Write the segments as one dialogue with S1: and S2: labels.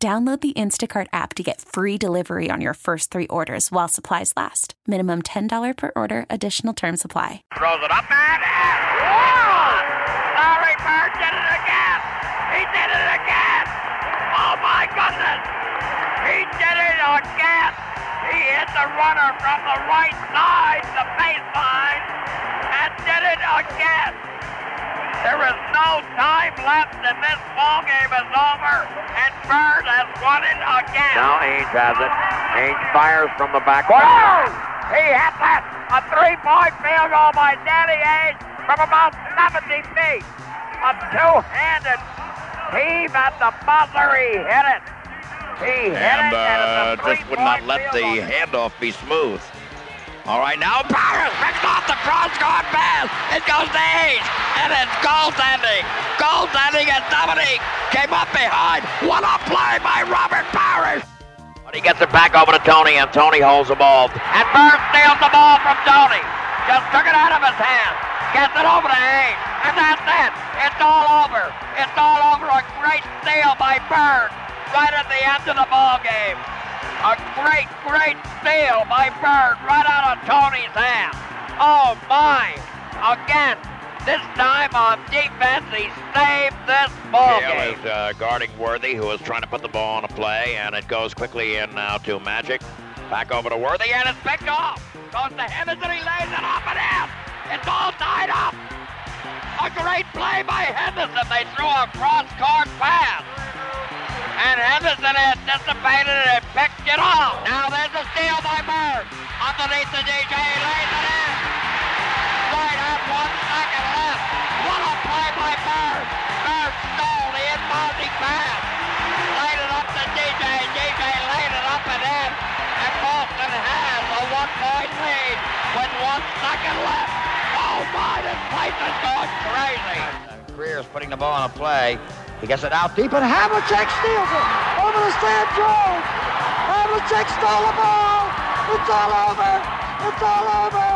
S1: Download the Instacart app to get free delivery on your first three orders while supplies last. Minimum $10 per order, additional term supply.
S2: Throws it up and. Whoa! Larry Bird did it again. He did it again. Oh my goodness. He did it again. He hit the runner from the right side, the baseline, There is no time left, and this ball game is over, and Bird has won it again.
S3: Now Ainge has it. Ainge fires from the back.
S2: Whoa! He hit that! A three-point field goal by Danny Ainge from about 70 feet. A two-handed heave at the buzzer. He hit it. He hit
S3: And
S2: it, and
S3: uh,
S2: it's
S3: just would not let the
S2: field goal.
S3: handoff be smooth. All right, now Parish picks off the It goes to Ainge, and it's goaltending. Goaltending, and Dominique came up behind. What a play by Robert Parish. But he gets it back over to Tony, and Tony holds the ball.
S2: And Bird steals the ball from Tony. Just took it out of his hand. Gets it over to Hayes. And that's it. It's all over. It's all over. A great steal by Bird right at the end of the ball game. A great, great steal by Bird right out of Tony's hand. Oh my. Again, this time on defense, he saved this ball
S3: Gale
S2: game.
S3: is uh, guarding Worthy, who is trying to put the ball on a play, and it goes quickly in now to Magic. Back over to Worthy, and it's picked off. Goes to Henderson, he lays it up and in. It's all tied up. A great play by Henderson. They threw a cross-court pass. And Henderson anticipated it and picked it off. Now there's a steal by Bird. Underneath the DJ, lays it in. Left. Oh my, this is going crazy.
S4: Greer's putting the ball on a play. He gets it out deep, and Havlicek steals it over to Sam Jones. Havlicek stole the ball. It's all over. It's all over.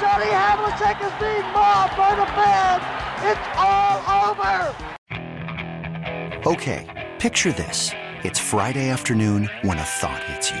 S4: Johnny Havlicek is being by the fans. It's all over.
S5: Okay, picture this. It's Friday afternoon when a thought hits you.